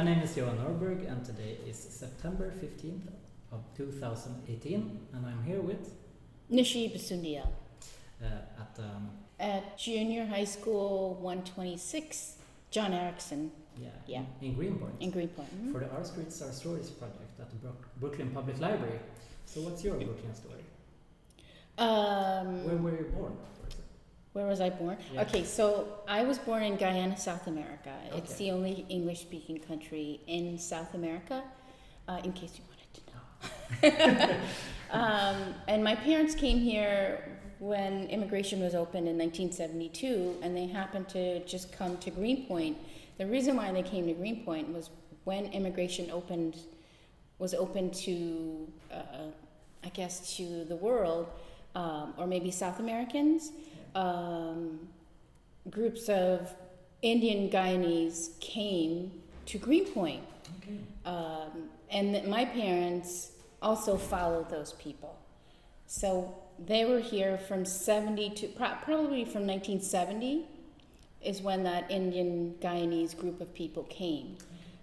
My name is Johan Norberg, and today is September 15th of 2018, and I'm here with Nishi Basundiel uh, at um, at Junior High School 126, John Ericsson yeah, Yeah. in, in Greenpoint in Greenpoint. Mhm. for the Our Streets Our Stories project at the Brook- Brooklyn Public Library. So, what's your Brooklyn story? Um, Where were you born? Where was I born? Yeah. Okay, so I was born in Guyana, South America. It's the only English speaking country in South America, uh, in case you wanted to know. um, and my parents came here when immigration was open in 1972, and they happened to just come to Greenpoint. The reason why they came to Greenpoint was when immigration opened, was open to, uh, I guess, to the world, um, or maybe South Americans um, groups of Indian Guyanese came to Greenpoint. Okay. Um, and that my parents also followed those people. So they were here from 70 to pro- probably from 1970 is when that Indian Guyanese group of people came.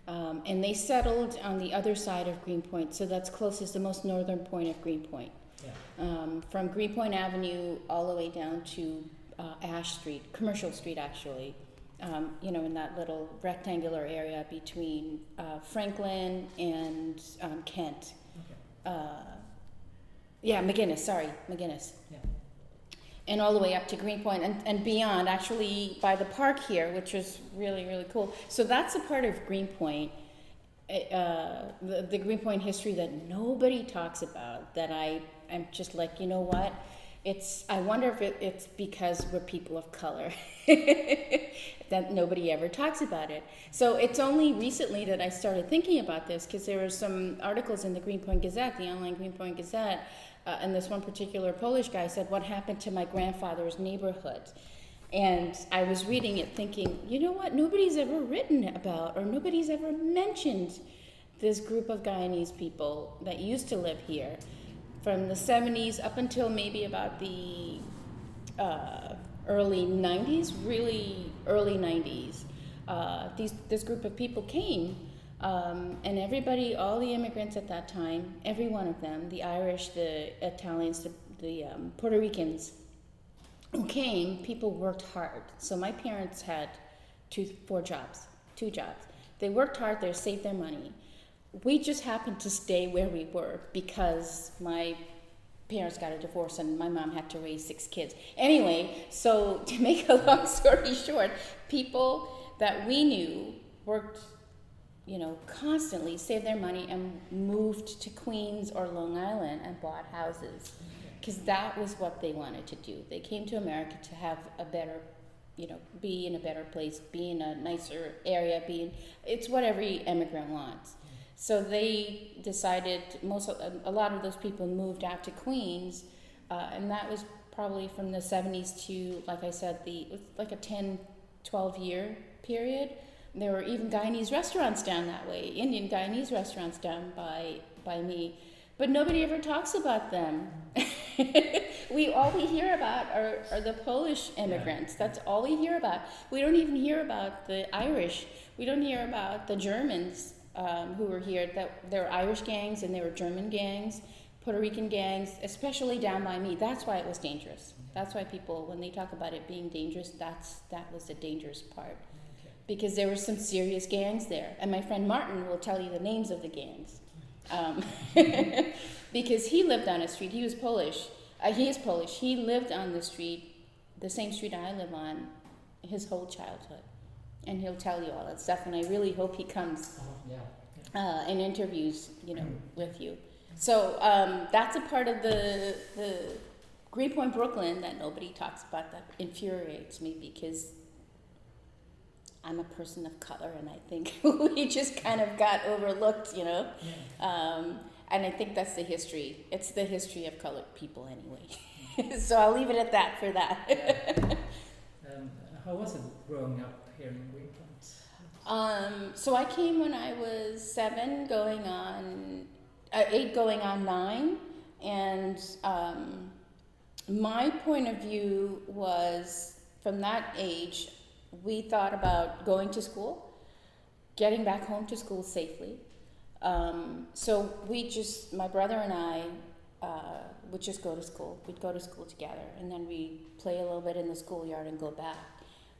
Um, and they settled on the other side of Greenpoint, so that's closest, the most northern point of Greenpoint Yeah. um, from Greenpoint Avenue all the way down to uh, Ash Street, Commercial Street actually. Um, you know, in that little rectangular area between uh, Franklin and um, Kent. Okay. Uh, yeah, McGuinness, sorry, McGuinness. Yeah. And all the way up to Greenpoint and, and beyond, actually by the park here, which was really, really cool. So that's a part of Greenpoint, uh, the, the Greenpoint history that nobody talks about, that I, I'm just like, you know what? It's, I wonder if it, it's because we're people of color that nobody ever talks about it. So it's only recently that I started thinking about this because there were some articles in the Greenpoint Gazette, the online Greenpoint Gazette, uh, and this one particular Polish guy said, What happened to my grandfather's neighborhood? And I was reading it thinking, you know what? Nobody's ever written about or nobody's ever mentioned this group of Guyanese people that used to live here from the 70s up until maybe about the uh, early 90s, really early 90s. Uh, these, this group of people came, um, and everybody, all the immigrants at that time, every one of them, the Irish, the Italians, the, the um, Puerto Ricans, who came, people worked hard. So my parents had two, four jobs, two jobs. They worked hard, they saved their money. We just happened to stay where we were because my parents got a divorce and my mom had to raise six kids. Anyway, so to make a long story short, people that we knew worked, you know, constantly, saved their money and moved to Queens or Long Island and bought houses because that was what they wanted to do. They came to America to have a better, you know, be in a better place, be in a nicer area, be in, it's what every immigrant wants. So they decided, most a lot of those people moved out to Queens, uh, and that was probably from the 70s to, like I said, the like a 10, 12 year period. There were even Guyanese restaurants down that way, Indian Guyanese restaurants down by, by me, but nobody ever talks about them. we all we hear about are, are the Polish immigrants. That's all we hear about. We don't even hear about the Irish. We don't hear about the Germans um, who were here. That there were Irish gangs and there were German gangs, Puerto Rican gangs, especially down by me. That's why it was dangerous. That's why people, when they talk about it being dangerous, that's that was the dangerous part because there were some serious gangs there. And my friend Martin will tell you the names of the gangs. Um, because he lived on a street, he was Polish. Uh, he is Polish. He lived on the street, the same street I live on, his whole childhood. And he'll tell you all that stuff. And I really hope he comes Oh, yeah. uh, and interviews, you know, with you. So um, that's a part of the the Greenpoint, Brooklyn, that nobody talks about. That infuriates me because I'm a person of color, and I think we just kind of got overlooked, you know. Yeah. Um, and I think that's the history. It's the history of colored people, anyway. so I'll leave it at that for that. Um, how was it growing up Um, so I came when I was seven, going on uh, eight, going on nine, and um, my point of view was from that age, we thought about going to school, getting back home to school safely. Um, so we just, my brother and I, uh, would just go to school. We'd go to school together, and then we play a little bit in the schoolyard and go back,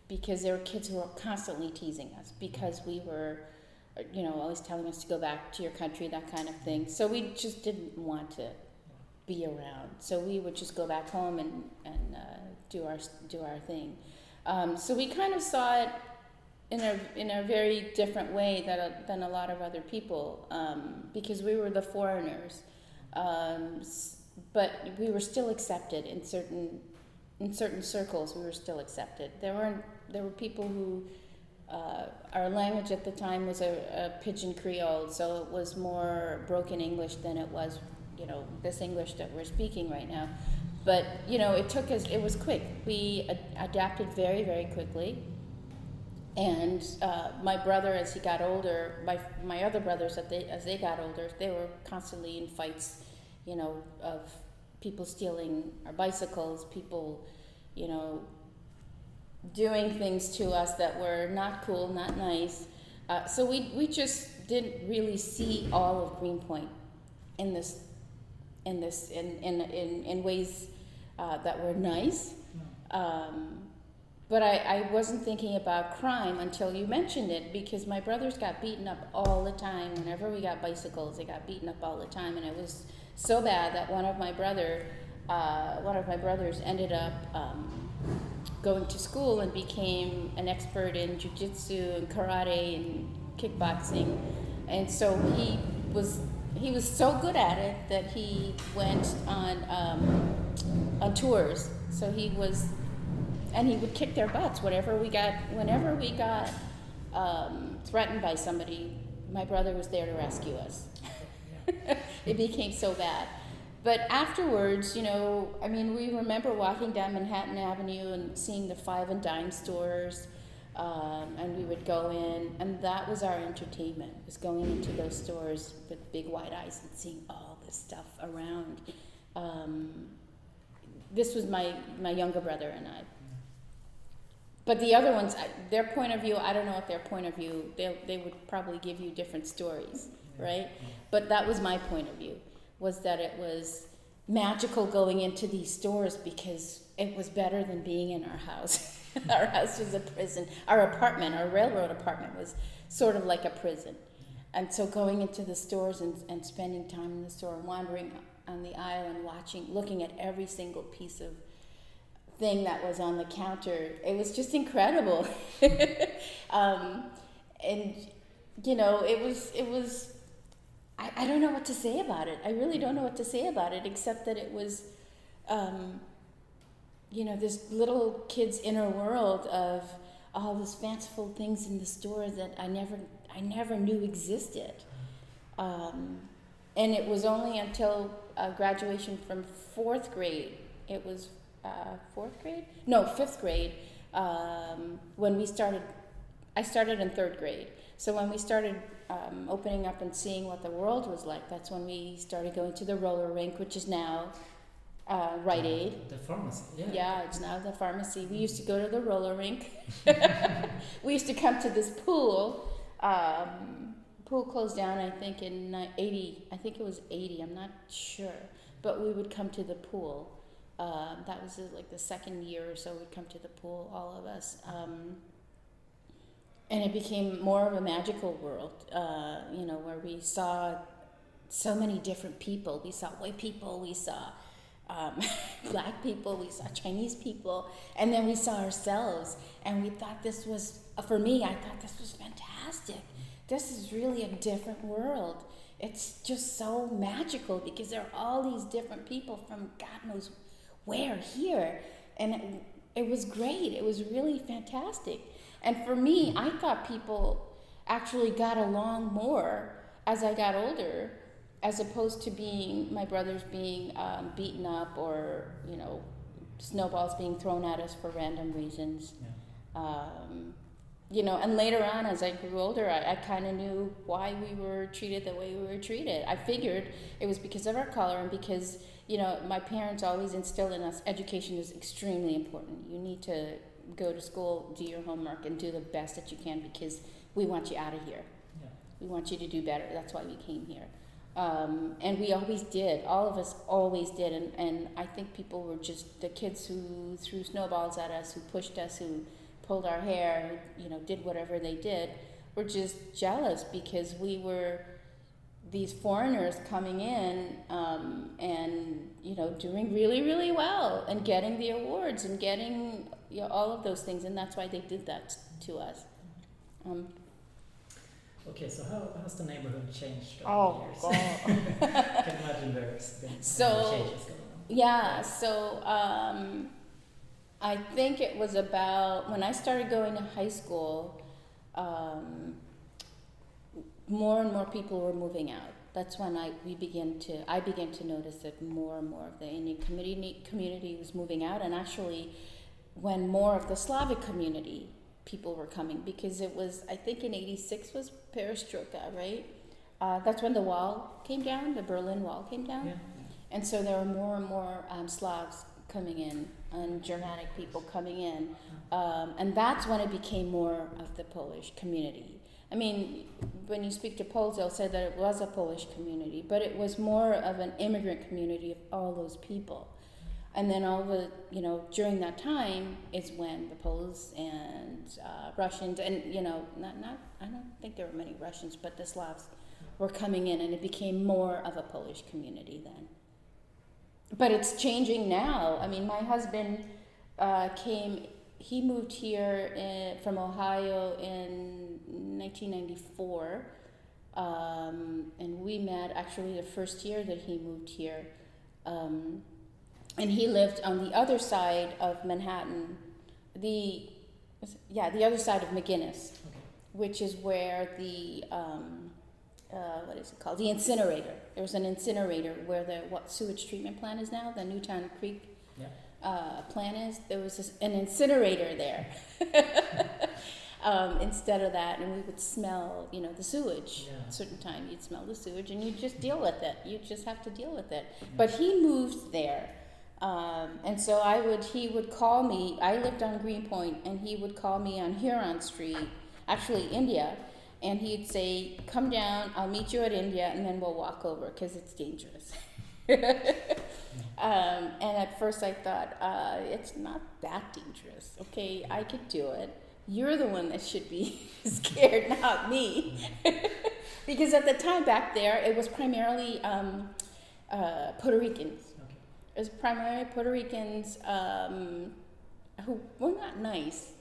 because there were kids who were constantly teasing us because we were, you know, always telling us to go back to your country, that kind of thing. So we just didn't want to be around. So we would just go back home and and uh, do our do our thing. Um, so we kind of saw it in a in a very different way that a, than a lot of other people um, because we were the foreigners, um, but we were still accepted in certain in certain circles. We were still accepted. There weren't there were people who. Uh, our language at the time was a, a pidgin Creole, so it was more broken English than it was you know this English that we're speaking right now. But you know, it took us. It was quick. We ad- adapted very, very quickly. And uh, my brother, as he got older, my my other brothers, as they as they got older, they were constantly in fights, you know, of people stealing our bicycles, people, you know, doing things to us that were not cool, not nice. Uh, so we we just didn't really see all of Greenpoint in this in this in in in, in ways uh, that were nice. Um, but I, I wasn't thinking about crime until you mentioned it because my brothers got beaten up all the time. Whenever we got bicycles, they got beaten up all the time, and it was so bad that one of my brother, uh, one of my brothers, ended up um, going to school and became an expert in jujitsu and karate and kickboxing, and so he was he was so good at it that he went on um, on tours. So he was, and he would kick their butts whenever we got whenever we got um, threatened by somebody. My brother was there to rescue us. it became so bad. But afterwards, you know, I mean, we remember walking down Manhattan Avenue and seeing the five and dime stores um, and we would go in, and that was our entertainment, was going into those stores with big wide eyes and seeing all this stuff around. Um, this was my, my younger brother and I. But the other ones, their point of view, I don't know what their point of view, they, they would probably give you different stories, right? But that was my point of view, was that it was magical going into these stores because it was better than being in our house. our house was a prison. Our apartment, our railroad apartment, was sort of like a prison. And so going into the stores and, and spending time in the store and wandering on the aisle and watching, looking at every single piece of thing that was on the counter, it was just incredible. um, and you know, it was it was. I, I don't know what to say about it. I really don't know what to say about it, except that it was. Um, you know, this little kid's inner world of all these fanciful things in the store that I never, I never knew existed. Um, and it was only until uh, graduation from fourth grade, it was uh, fourth grade? No, fifth grade, um, when we started, I started in third grade. So when we started um, opening up and seeing what the world was like, that's when we started going to the roller rink, which is now uh, Rite Aid. The pharmacy, yeah. Yeah, it's now the pharmacy. We used to go to the roller rink. we used to come to this pool. Um, pool closed down, I think, in 80. I think it was 80. I'm not sure. But we would come to the pool. Uh, that was uh, like the second year or so we'd come to the pool, all of us. Um, and it became more of a magical world, uh, you know, where we saw so many different people. We saw white people, we saw um, black people, we saw Chinese people, and then we saw ourselves, and we thought this was, for me, I thought this was fantastic. This is really a different world. It's just so magical because there are all these different people from God knows where here, and it, it was great. It was really fantastic. And for me, I thought people actually got along more as I got older as opposed to being my brothers being um, beaten up or you know snowballs being thrown at us for random reasons. Yeah. um, you know and later on as i grew older i, I kind of knew why we were treated the way we were treated. I figured it was because of our color and because you know my parents always instilled in us education is extremely important. You need to go to school do your homework and do the best that you can because we want you out of here. Yeah. We want you to do better. That's why we came here. Um, and we always did. All of us always did. And, and I think people were just the kids who threw snowballs at us, who pushed us, who pulled our hair, who, you know, did whatever they did, were just jealous because we were these foreigners coming in um, and you know doing really really well and getting the awards and getting you know, all of those things and that's why they did that to us um, Okay, so how has the neighborhood changed over Oh, the years? I can imagine there's been So- changes going on. yeah so um, i think it was about when i started going to high school um, more and more people were moving out that's when I we began to I began to notice that more and more of the Indian community community was moving out, and actually, when more of the Slavic community people were coming, because it was I think in '86 was Perestroika, right? Uh, that's when the wall came down, the Berlin Wall came down, Yeah. and so there were more and more um, Slavs coming in and Germanic people coming in, um, and that's when it became more of the Polish community. I mean, when you speak to Poles, they'll say that it was a Polish community, but it was more of an immigrant community of all those people. And then all the, you know, during that time is when the Poles and uh, Russians, and, you know, not, not, I don't think there were many Russians, but the Slavs were coming in, and it became more of a Polish community then. But it's changing now. I mean, my husband uh, came he moved here in, from Ohio in 1994, um, and we met actually the first year that he moved here. Um, and he lived on the other side of Manhattan, the yeah, the other side of McGuinness, Okay. which is where the um, uh, what is it called? The incinerator. There was an incinerator where the what sewage treatment plant is now, the Newtown Creek. Uh, plan is there was this, an incinerator there um, instead of that, and we would smell, you know, the sewage. Yeah. At a certain time, you'd smell the sewage, and you just deal with it. You just have to deal with it. But he moved there, um, and so I would. He would call me. I lived on Greenpoint, and he would call me on Huron Street, actually India, and he'd say, "Come down. I'll meet you at India, and then we'll walk over because it's dangerous." Um, and at first I thought, uh, it's not that dangerous. Okay, I could do it. You're the one that should be scared, not me. because at the time back there, it was primarily um, uh, Puerto Ricans. Okay. It was primarily Puerto Ricans um, who were not nice.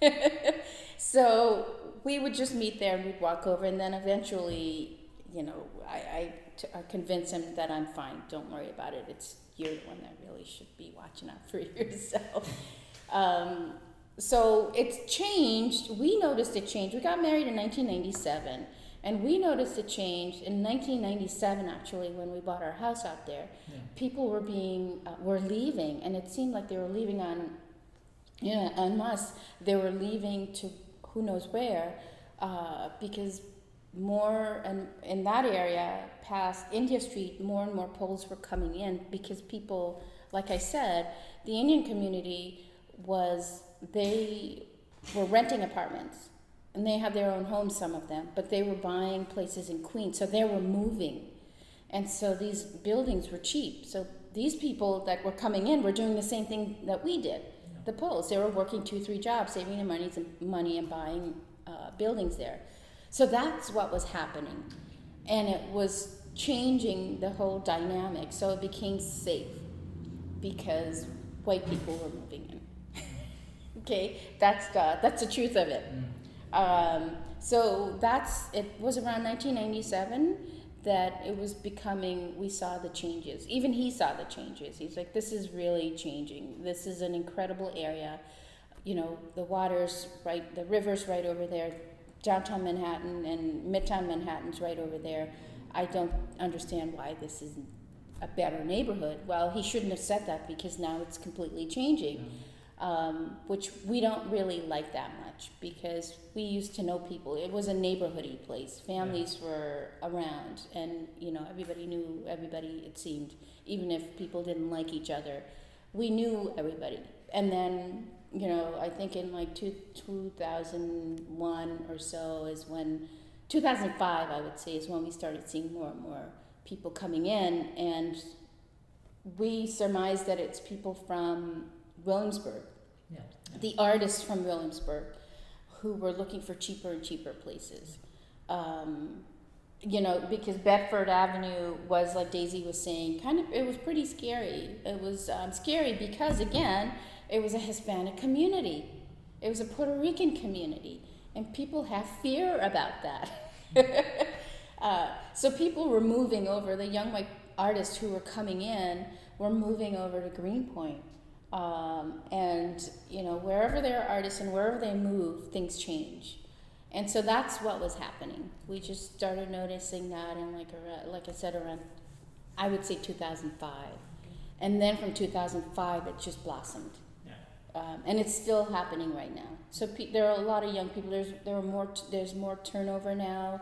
so we would just meet there and we'd walk over, and then eventually, you know, I, I t- I convince him that I'm fine. Don't worry about it. It's you're the one that really should be watching out for yourself. um, so it's changed. We noticed it change. We got married in 1997, and we noticed a change in 1997 actually when we bought our house out there. Yeah. People were being uh, were leaving, and it seemed like they were leaving on, you know, en masse. They were leaving to who knows where, uh, because more and in that area past India Street, more and more Poles were coming in because people, like I said, the Indian community was they were renting apartments and they had their own homes, some of them, but they were buying places in Queens, so they were moving, and so these buildings were cheap. So these people that were coming in were doing the same thing that we did. The Poles, they were working two, three jobs, saving their money, money and buying uh, buildings there. So that's what was happening. And it was changing the whole dynamic. So it became safe because white people were moving in. okay, that's the, that's the truth of it. Mm. Um, so that's, it was around 1997 that it was becoming, we saw the changes. Even he saw the changes. He's like, this is really changing. This is an incredible area. You know, the water's right, the river's right over there, downtown Manhattan and midtown Manhattan's right over there. I don't understand why this isn't a better neighborhood. Well, he shouldn't have said that because now it's completely changing, um, which we don't really like that much because we used to know people. It was a neighborhoody place. Families were around, and you know everybody knew everybody. It seemed, even if people didn't like each other, we knew everybody. And then you know, I think in like two, 2001 or so is when, 2005, I would say, is when we started seeing more and more people coming in. And we surmise that it's people from Williamsburg, Yeah. yeah. the artists from Williamsburg, who were looking for cheaper and cheaper places. Um, you know, because Bedford Avenue was, like Daisy was saying, kind of, it was pretty scary. It was um, scary because, again, it was a Hispanic community, it was a Puerto Rican community, and people have fear about that. uh, so people were moving over, the young white artists who were coming in were moving over to Greenpoint. Um, and, you know, wherever there are artists and wherever they move, things change. And so that's what was happening. We just started noticing that in like a, like I said around I would say 2005. And then from 2005 it just blossomed. Yeah. Um, and it's still happening right now. So pe- there are a lot of young people. There's there are more t- there's more turnover now.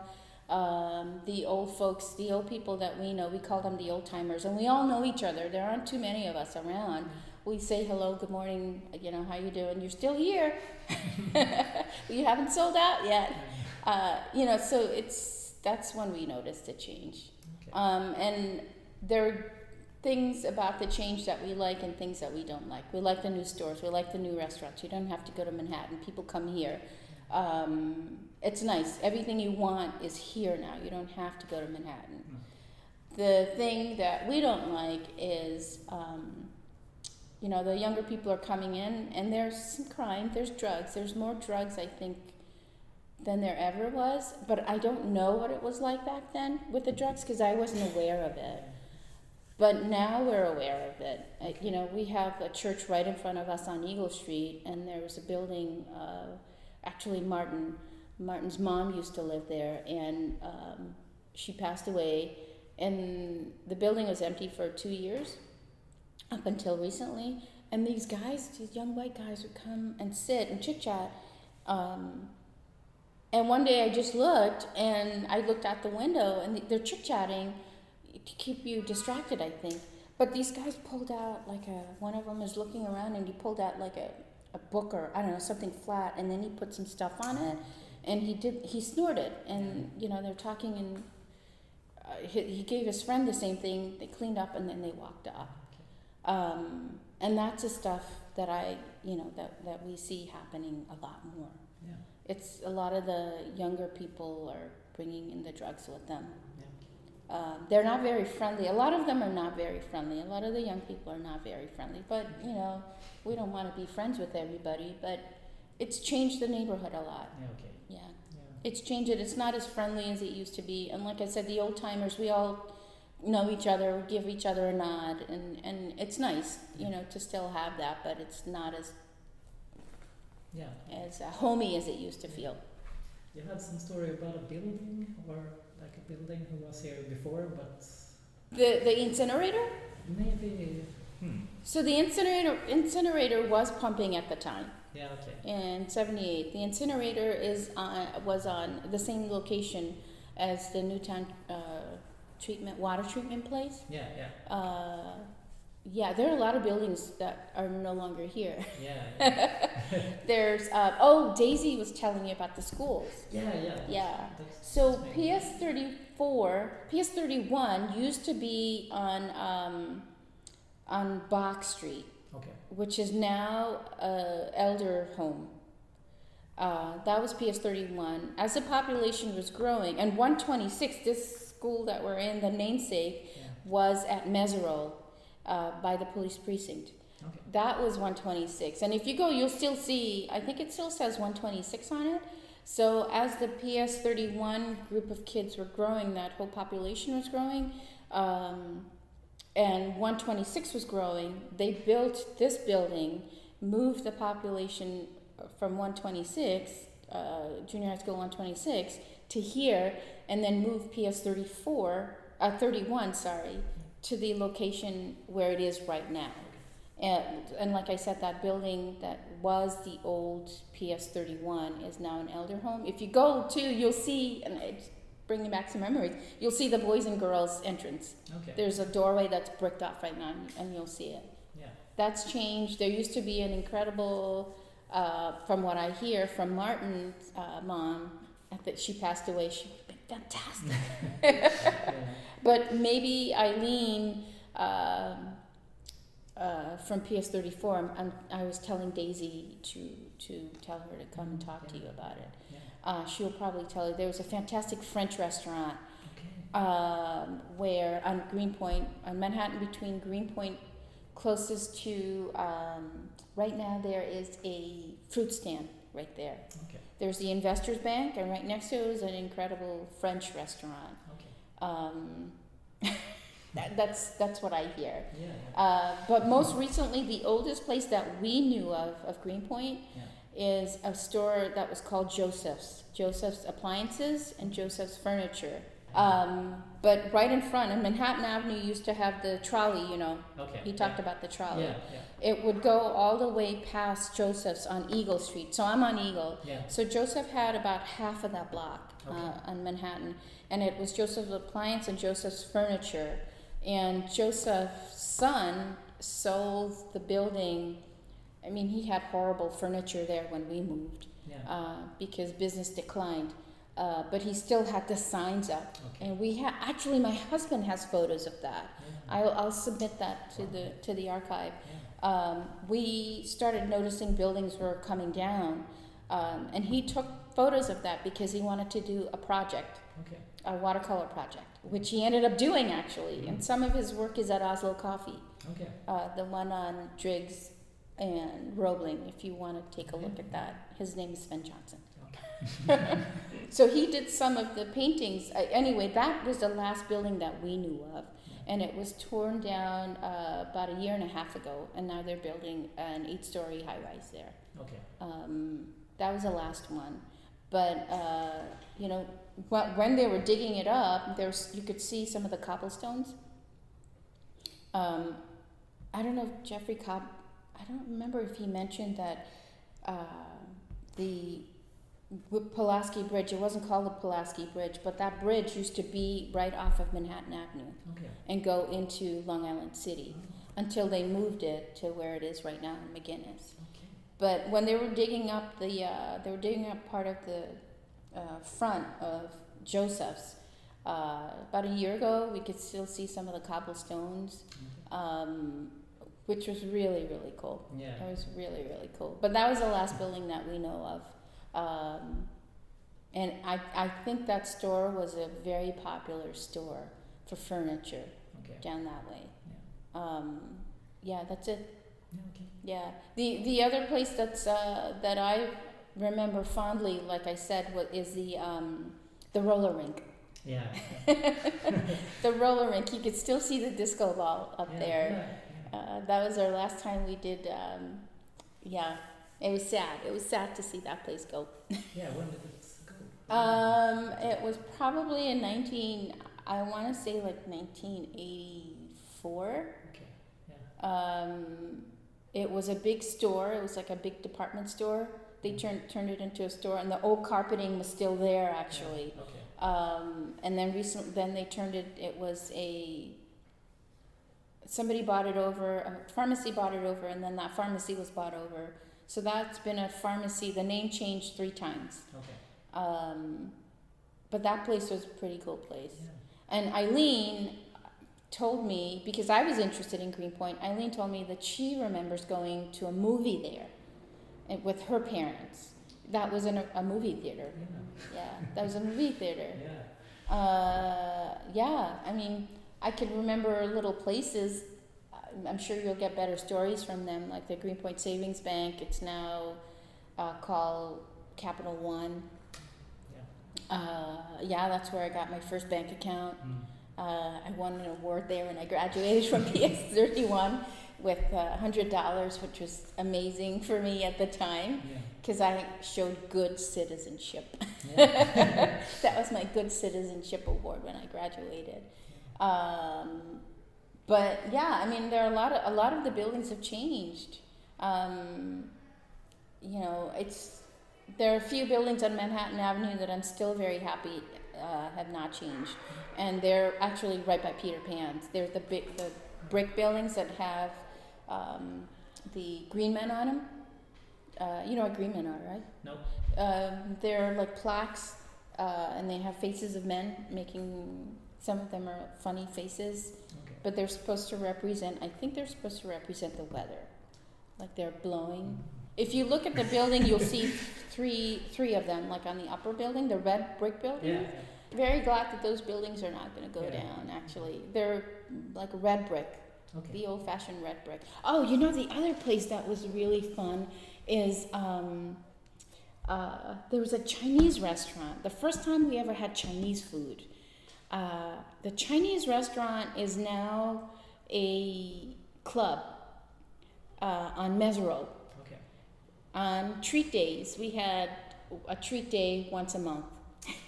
Um, the old folks, the old people that we know, we call them the old timers, and we all know each other. There aren't too many of us around. We say hello, good morning, you know, how you doing? You're still here. you haven't sold out yet. Uh, you know, so it's that's when we noticed a change. Okay. Um, and there are things about the change that we like and things that we don't like. We like the new stores. We like the new restaurants. You don't have to go to Manhattan. People come here. Um, it's nice. Everything you want is here now. You don't have to go to Manhattan. The thing that we don't like is, um, you know, the younger people are coming in and there's some crime, there's drugs. There's more drugs, I think, than there ever was. But I don't know what it was like back then with the drugs because I wasn't aware of it. But now we're aware of it. You know, we have a church right in front of us on Eagle Street, and there was a building. Uh, actually, Martin, Martin's mom used to live there, and um, she passed away. And the building was empty for two years, up until recently. And these guys, these young white guys, would come and sit and chit chat. Um, and one day I just looked, and I looked out the window, and they're chit chatting to keep you distracted, I think. But these guys pulled out like a one of them is looking around and he pulled out like a, a book or I don't know something flat and then he put some stuff on it and he did he snorted and you know they're talking and uh, he, he gave his friend the same thing they cleaned up and then they walked off um, and that's the stuff that I you know that, that we see happening a lot more Yeah. it's a lot of the younger people are bringing in the drugs with them uh, they're not very friendly. A lot of them are not very friendly. A lot of the young people are not very friendly. But, you know, we don't want to be friends with everybody. But it's changed the neighborhood a lot. Yeah. Okay. Yeah. Yeah. It's changed it. It's not as friendly as it used to be. And like I said, the old timers, we all know each other, give each other a nod. And, and it's nice, you know, to still have that. But it's not as, Yeah. as uh, homey as it used to feel. You had some story about a building or like a building who was here before, but The, the incinerator? maybe. Hmm. So the incinerator, incinerator was pumping at the time. Yeah. Okay. in 78 the incinerator is on, was on the same location as the newtown uh, treatment water treatment place Yeah. Yeah. uh, yeah there are a lot of buildings that are no longer here Yeah. Yeah. there's uh, oh daisy was telling me about the schools yeah. Yeah. yeah That's, so that's ps34 ps31 used to be on um, on Box street Okay. which is now a elder home. Uh, that was PS 31. As the population was growing, and 126, this school that we're in, the namesake, Yeah. was at Meserole uh, by the police precinct. Okay. That was 126. And if you go, you'll still see, I think it still says 126 on it. So as the PS 31 group of kids were growing, that whole population was growing, um, and 126 was growing, they built this building, moved the population from 126, uh, junior high school 126, to here, and then move PS 34, uh, 31, sorry, to the location where it is right now. And, and like I said, that building that was the old PS 31 is now an elder home. If you go to, you'll see, and it's bringing back some memories, you'll see the boys and girls entrance. Okay. There's a doorway that's bricked off right now, and- and you'll see it. Yeah. That's changed. There used to be an incredible uh, from what I hear from Martin's uh, mom, that she passed away, she would have been fantastic. yeah. But maybe Eileen um, uh, from PS34, I'm, I'm, I was telling Daisy to, to tell her to come and talk to you about it. yeah. Uh, she'll probably tell you there was a fantastic French restaurant Okay. um, where on Greenpoint, on Manhattan, between Greenpoint, closest to um, right now, there is a fruit stand right there. Okay. There's the Investors Bank, and right next to it is an incredible French restaurant. Okay. Um, that, that's that's what I hear. Yeah. yeah. Uh, but most recently, the oldest place that we knew of of Greenpoint Yeah. is a store that was called Joseph's. Joseph's Appliances and Joseph's Furniture. Um, but right in front, on Manhattan Avenue, used to have the trolley. You know, Okay. he talked yeah. about the trolley. Yeah. Yeah. It would go all the way past Joseph's on Eagle Street. So I'm on Eagle. Yeah. So Joseph had about half of that block Okay. uh, on Manhattan, and it was Joseph's Appliance and Joseph's Furniture. And Joseph's son sold the building. I mean, he had horrible furniture there when we moved Yeah. uh, because business declined. Uh, but he still had the signs up, Okay. and we had actually my husband has photos of that. I'll, I'll submit that to the to the archive Yeah. um, we started noticing buildings were coming down, um, and he took photos of that because he wanted to do a project, Okay. a watercolor project, which he ended up doing actually. And some of his work is at Oslo Coffee, Okay. uh, the one on Driggs and Roebling. If you want to take a look at that, his name is Sven Johnson. So he did some of the paintings. Uh, anyway, that was the last building that we knew of. And it was torn down uh, about a year and a half ago, and now they're building an eight story high rise there. Okay. Um, that was the last one. But, uh, you know, wh- when they were digging it up, there's, you could see some of the cobblestones. Um, I don't know if Jeffrey Cobb, I don't remember if he mentioned that uh, the Pulaski Bridge, it wasn't called the Pulaski Bridge, but that bridge used to be right off of Manhattan Avenue Okay. and go into Long Island City until they moved it to where it is right now in McGuinness. Okay. But when they were digging up the, uh, they were digging up part of the uh, front of Joseph's. Uh, about a year ago, we could still see some of the cobblestones, Okay. um, which was really, really cool. Yeah. It was really, really cool. But that was the last building that we know of. Um, and I, I think that store was a very popular store for furniture Okay. down that way. Yeah. Um, yeah, that's it. Yeah. Okay. Yeah. The the other place that's uh, that I remember fondly, like I said, wa- is the um, the roller rink. Yeah. The roller rink. You could still see the disco ball up yeah. there. Yeah. Uh, that was our last time we did. Um, yeah, it was sad. It was sad to see that place go. Yeah. When did it go? Um, it was probably in nineteen. I want to say like nineteen eighty four. Okay. Yeah. Um, it was a big store. It was like a big department store. They turned turned it into a store, and the old carpeting was still there actually. Yeah. Okay. Um, and then recent, then they turned it. It was a somebody bought it over. A pharmacy bought it over, and then that pharmacy was bought over. So that's been a pharmacy. The name changed three times. Okay. Um, but that place was a pretty cool place. Yeah. And Eileen told me, because I was interested in Greenpoint, Eileen told me that she remembers going to a movie there and with her parents. That was in a, a movie theater. Yeah. Yeah, that was a movie theater. Yeah. Uh, yeah, I mean, I can remember little places. I'm- sure you'll get better stories from them, like the Greenpoint Savings Bank. It's now uh, called Capital One. Yeah. Uh, yeah, that's where I got my first bank account. Mm. Uh, I won an award there when I graduated from PS31 with uh, $100, which was amazing for me at the time Yeah. because I showed good citizenship. Yeah. that was my good citizenship award when I graduated. Um, but yeah, I mean, there are a lot of a lot of the buildings have changed. Um, you know, it's there are a few buildings on Manhattan Avenue that I'm still very happy uh, have not changed, and they're actually right by Peter Pan's. They're the big the brick buildings that have um, the green men on them. uh, you know what Green men are, right? No. Um, they're like plaques, uh, and they have faces of men making. Some of them are funny faces, Okay. but they're supposed to represent. I think they're supposed to represent the weather, like they're blowing. If you look at the building, you'll see three three of them, like on the upper building, the red brick building. Yeah. Very glad that those buildings are not going to go Yeah. down. Actually, they're like red brick, Okay. the old-fashioned red brick. Oh, you know the other place that was really fun is um, uh, there was a Chinese restaurant. The first time we ever had Chinese food. Uh, the Chinese restaurant is now a club uh, on Mesero. Okay. On treat days, we had a treat day once a month.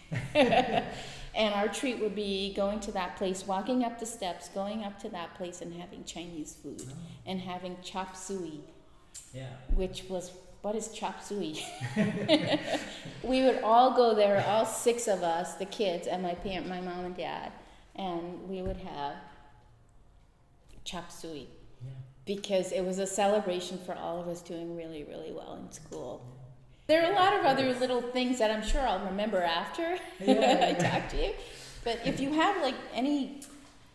and our treat would be going to that place, walking up the steps, going up to that place and having Chinese food Oh, and having chop suey, yeah. which was what is chop suey? we would all go there, all six of us, the kids and my parent, my mom and dad, and we would have chop suey Yeah. because it was a celebration for all of us doing really, really well in school. There are a lot of other little things that I'm sure I'll remember after Yeah. I talk to you. But if you have like any,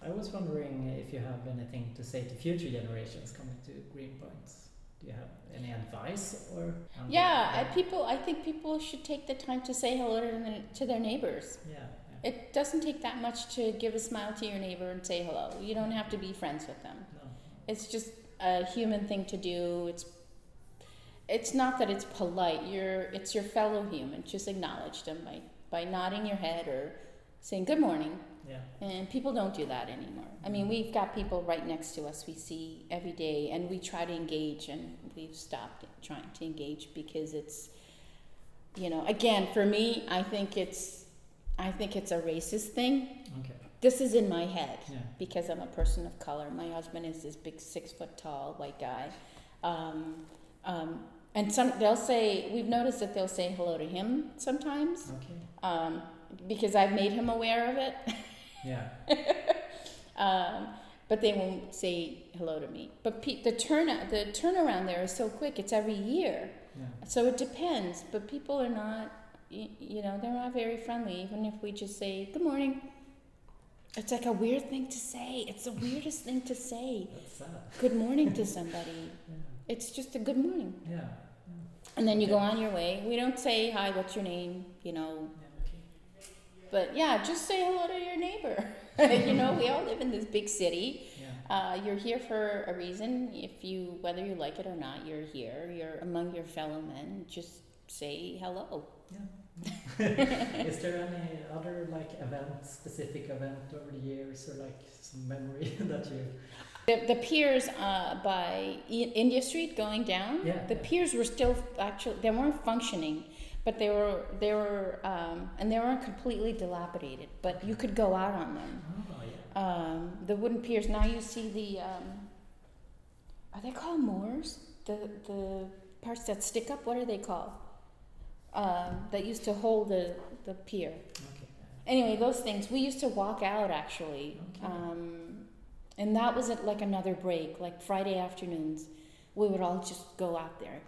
I was wondering if you have anything to say to future generations coming to Greenpoint. Do you have any advice or? the- yeah, I, people, I think people should take the time to say hello to, their- to their neighbors. Yeah. yeah. It doesn't take that much to give a smile to your neighbor and say hello. You don't have to be friends with them. No. It's just a human thing to do. It's it's not that it's polite. You're it's your fellow human. Just acknowledge them by by nodding your head or saying good morning. Yeah. And people don't do that anymore. I mean, we've got people right next to us we see every day, and we try to engage, and we've stopped trying to engage because it's, you know, again, for me, I think it's, I think it's a racist thing. Okay. This is in my head Yeah. because I'm a person of color. My husband is this big six foot tall white guy. Um, um, and some they'll say we've noticed that they'll say hello to him sometimes Okay. um, because I've made him aware of it. Yeah. um, but they won't say hello to me. But pe- the turn the turnaround there is so quick. It's every year, Yeah. so it depends. But people are not, you, you know, they're not very friendly. Even if we just say good morning, it's like a weird thing to say. It's the weirdest thing to say. Good morning to somebody. Yeah. It's just a good morning, Yeah. and then you go on your way. We don't say hi. What's your name? You know. Yeah. But yeah, just say hello to your neighbor. you know, we all live in this big city. Yeah. Uh, you're here for a reason. If you, whether you like it or not, you're here. You're among your fellow men. Just say hello. Yeah. Is there any other like event, specific event over the years, or like some memory that you? The, the piers uh, by India Street going down. Yeah, The piers were still actually they weren't functioning, but they were they were um, and they weren't completely dilapidated. But you could go out on them. Oh yeah. Um, the wooden piers. Now you see the um, are they called moors? The the parts that stick up. What are they called? Um, that used to hold the the pier. Okay. Anyway, those things we used to walk out actually, Okay. um, and that was at, like another break. Like Friday afternoons, we would all just go out there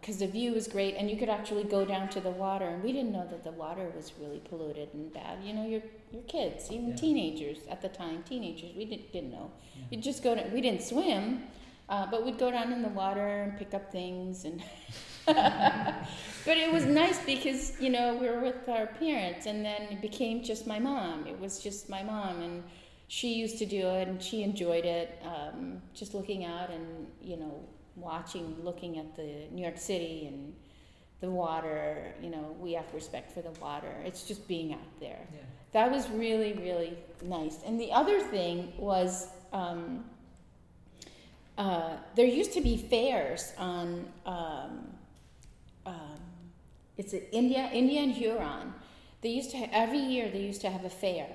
because the view was great, and you could actually go down to the water. And we didn't know that the water was really polluted and bad. You know, you're you're kids, even Yeah. teenagers at the time. Teenagers, we didn't didn't know. Yeah. You'd just go to. We didn't swim, uh, but we'd go down in the water and pick up things and. but it was nice because you know we were with our parents, and then it became just my mom. It was just my mom, and she used to do it, and she enjoyed it. Um, just looking out and you know watching, looking at the New York City and the water. You know, we have respect for the water. It's just being out there Yeah. that was really really nice and the other thing was um, uh, there used to be fairs on um, um, it's in india india and huron they used to every year they used to have a fair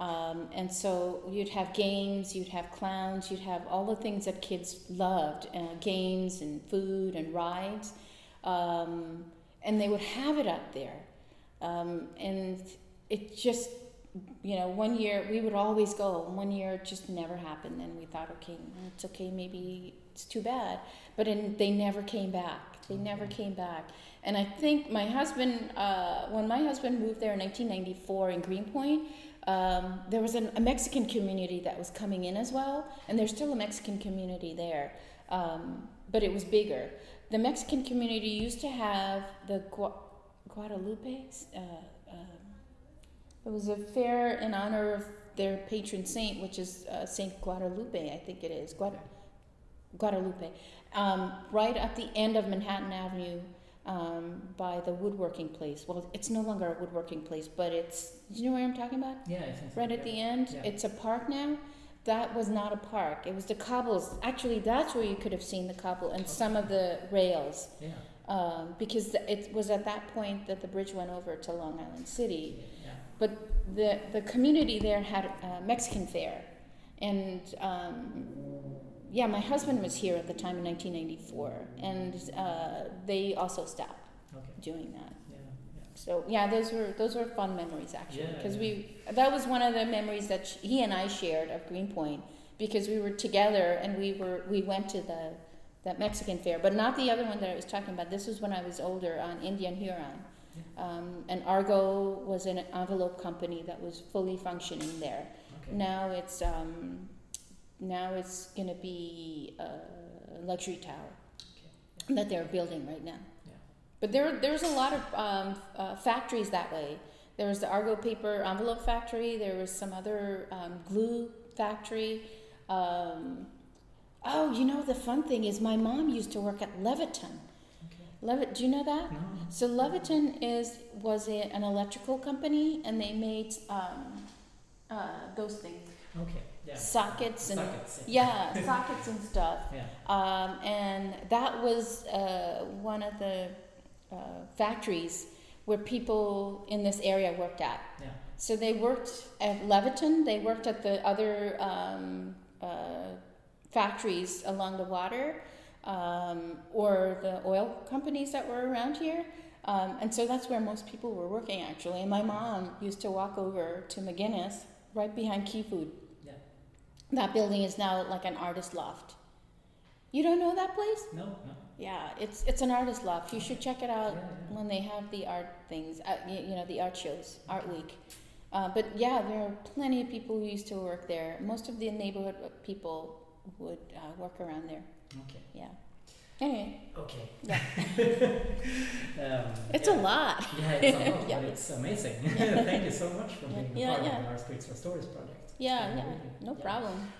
um, and so you'd have games you'd have clowns you'd have all the things that kids loved uh, games and food and rides um, and they would have it up there um, and it just you know one year we would always go one year it just never happened and we thought okay it's okay maybe it's too bad. But in, they never came back. They never came back. And I think my husband, uh, when my husband moved there in 1994 in Greenpoint, um, there was an, a Mexican community that was coming in as well, and there's still a Mexican community there, um, but it was bigger. The Mexican community used to have the Gua- Guadalupe. Uh, uh, it was a fair in honor of their patron saint, which is uh, Saint Guadalupe, I think it is Guada- Guadalupe, um, right at the end of Manhattan Avenue um, by the woodworking place. Well, it's no longer a woodworking place, but it's. Do you know where I'm talking about? Yeah, I think so. Right at the end, Yeah. it's a park now. That was not a park. It was the cobbles. Actually, that's where you could have seen the cobble and some of the rails, Yeah. um, because it was at that point that the bridge went over to Long Island City. Yeah. But the the community there had a Mexican fair, and um, yeah, my husband was here at the time in 1994, and uh, they also stopped Okay. doing that. Yeah. Yeah. So yeah, those were those were fun memories actually, because yeah. we that was one of the memories that sh- he and I shared of Greenpoint because we were together and we were we went to the that Mexican fair, but not the other one that I was talking about. This was when I was older on Indian Huron. Um, and Argo was an envelope company that was fully functioning there. Okay. Now it's um, now it's going to be a luxury tower that they're building right now. Yeah. But there there's a lot of um, uh, factories that way. There was the Argo paper envelope factory. There was some other um, glue factory. Um, oh, you know the fun thing is my mom used to work at Leviton. Okay. Levitt, do you know that? No. So Leviton is was a, an electrical company, and they made um, uh, those things, Okay. Yeah. sockets and Sockets. yeah, sockets and stuff. Yeah. Um, and that was uh, one of the uh, factories where people in this area worked at. Yeah. So they worked at Leviton. They worked at the other um, uh, factories along the water, um, or the oil companies that were around here. Um, and so that's where most people were working actually. And my mom used to walk over to McGuinness, right behind Key Food. That building is now like an artist loft. You don't know that place? No. No. Yeah, it's it's an artist loft. You should check it out Yeah, when they have the art things. Uh, you, you know, the art shows, art week. Uh, but yeah, there are plenty of people who used to work there. Most of the neighborhood people would uh, work around there. Okay. Yeah. Anyway, Okay. Yeah. um, it's yeah. a lot. Yeah, it's a lot, Yeah. but it's amazing. Thank you so much for being yeah, a part of our Streets for Stories project. Yeah, yeah, no problem.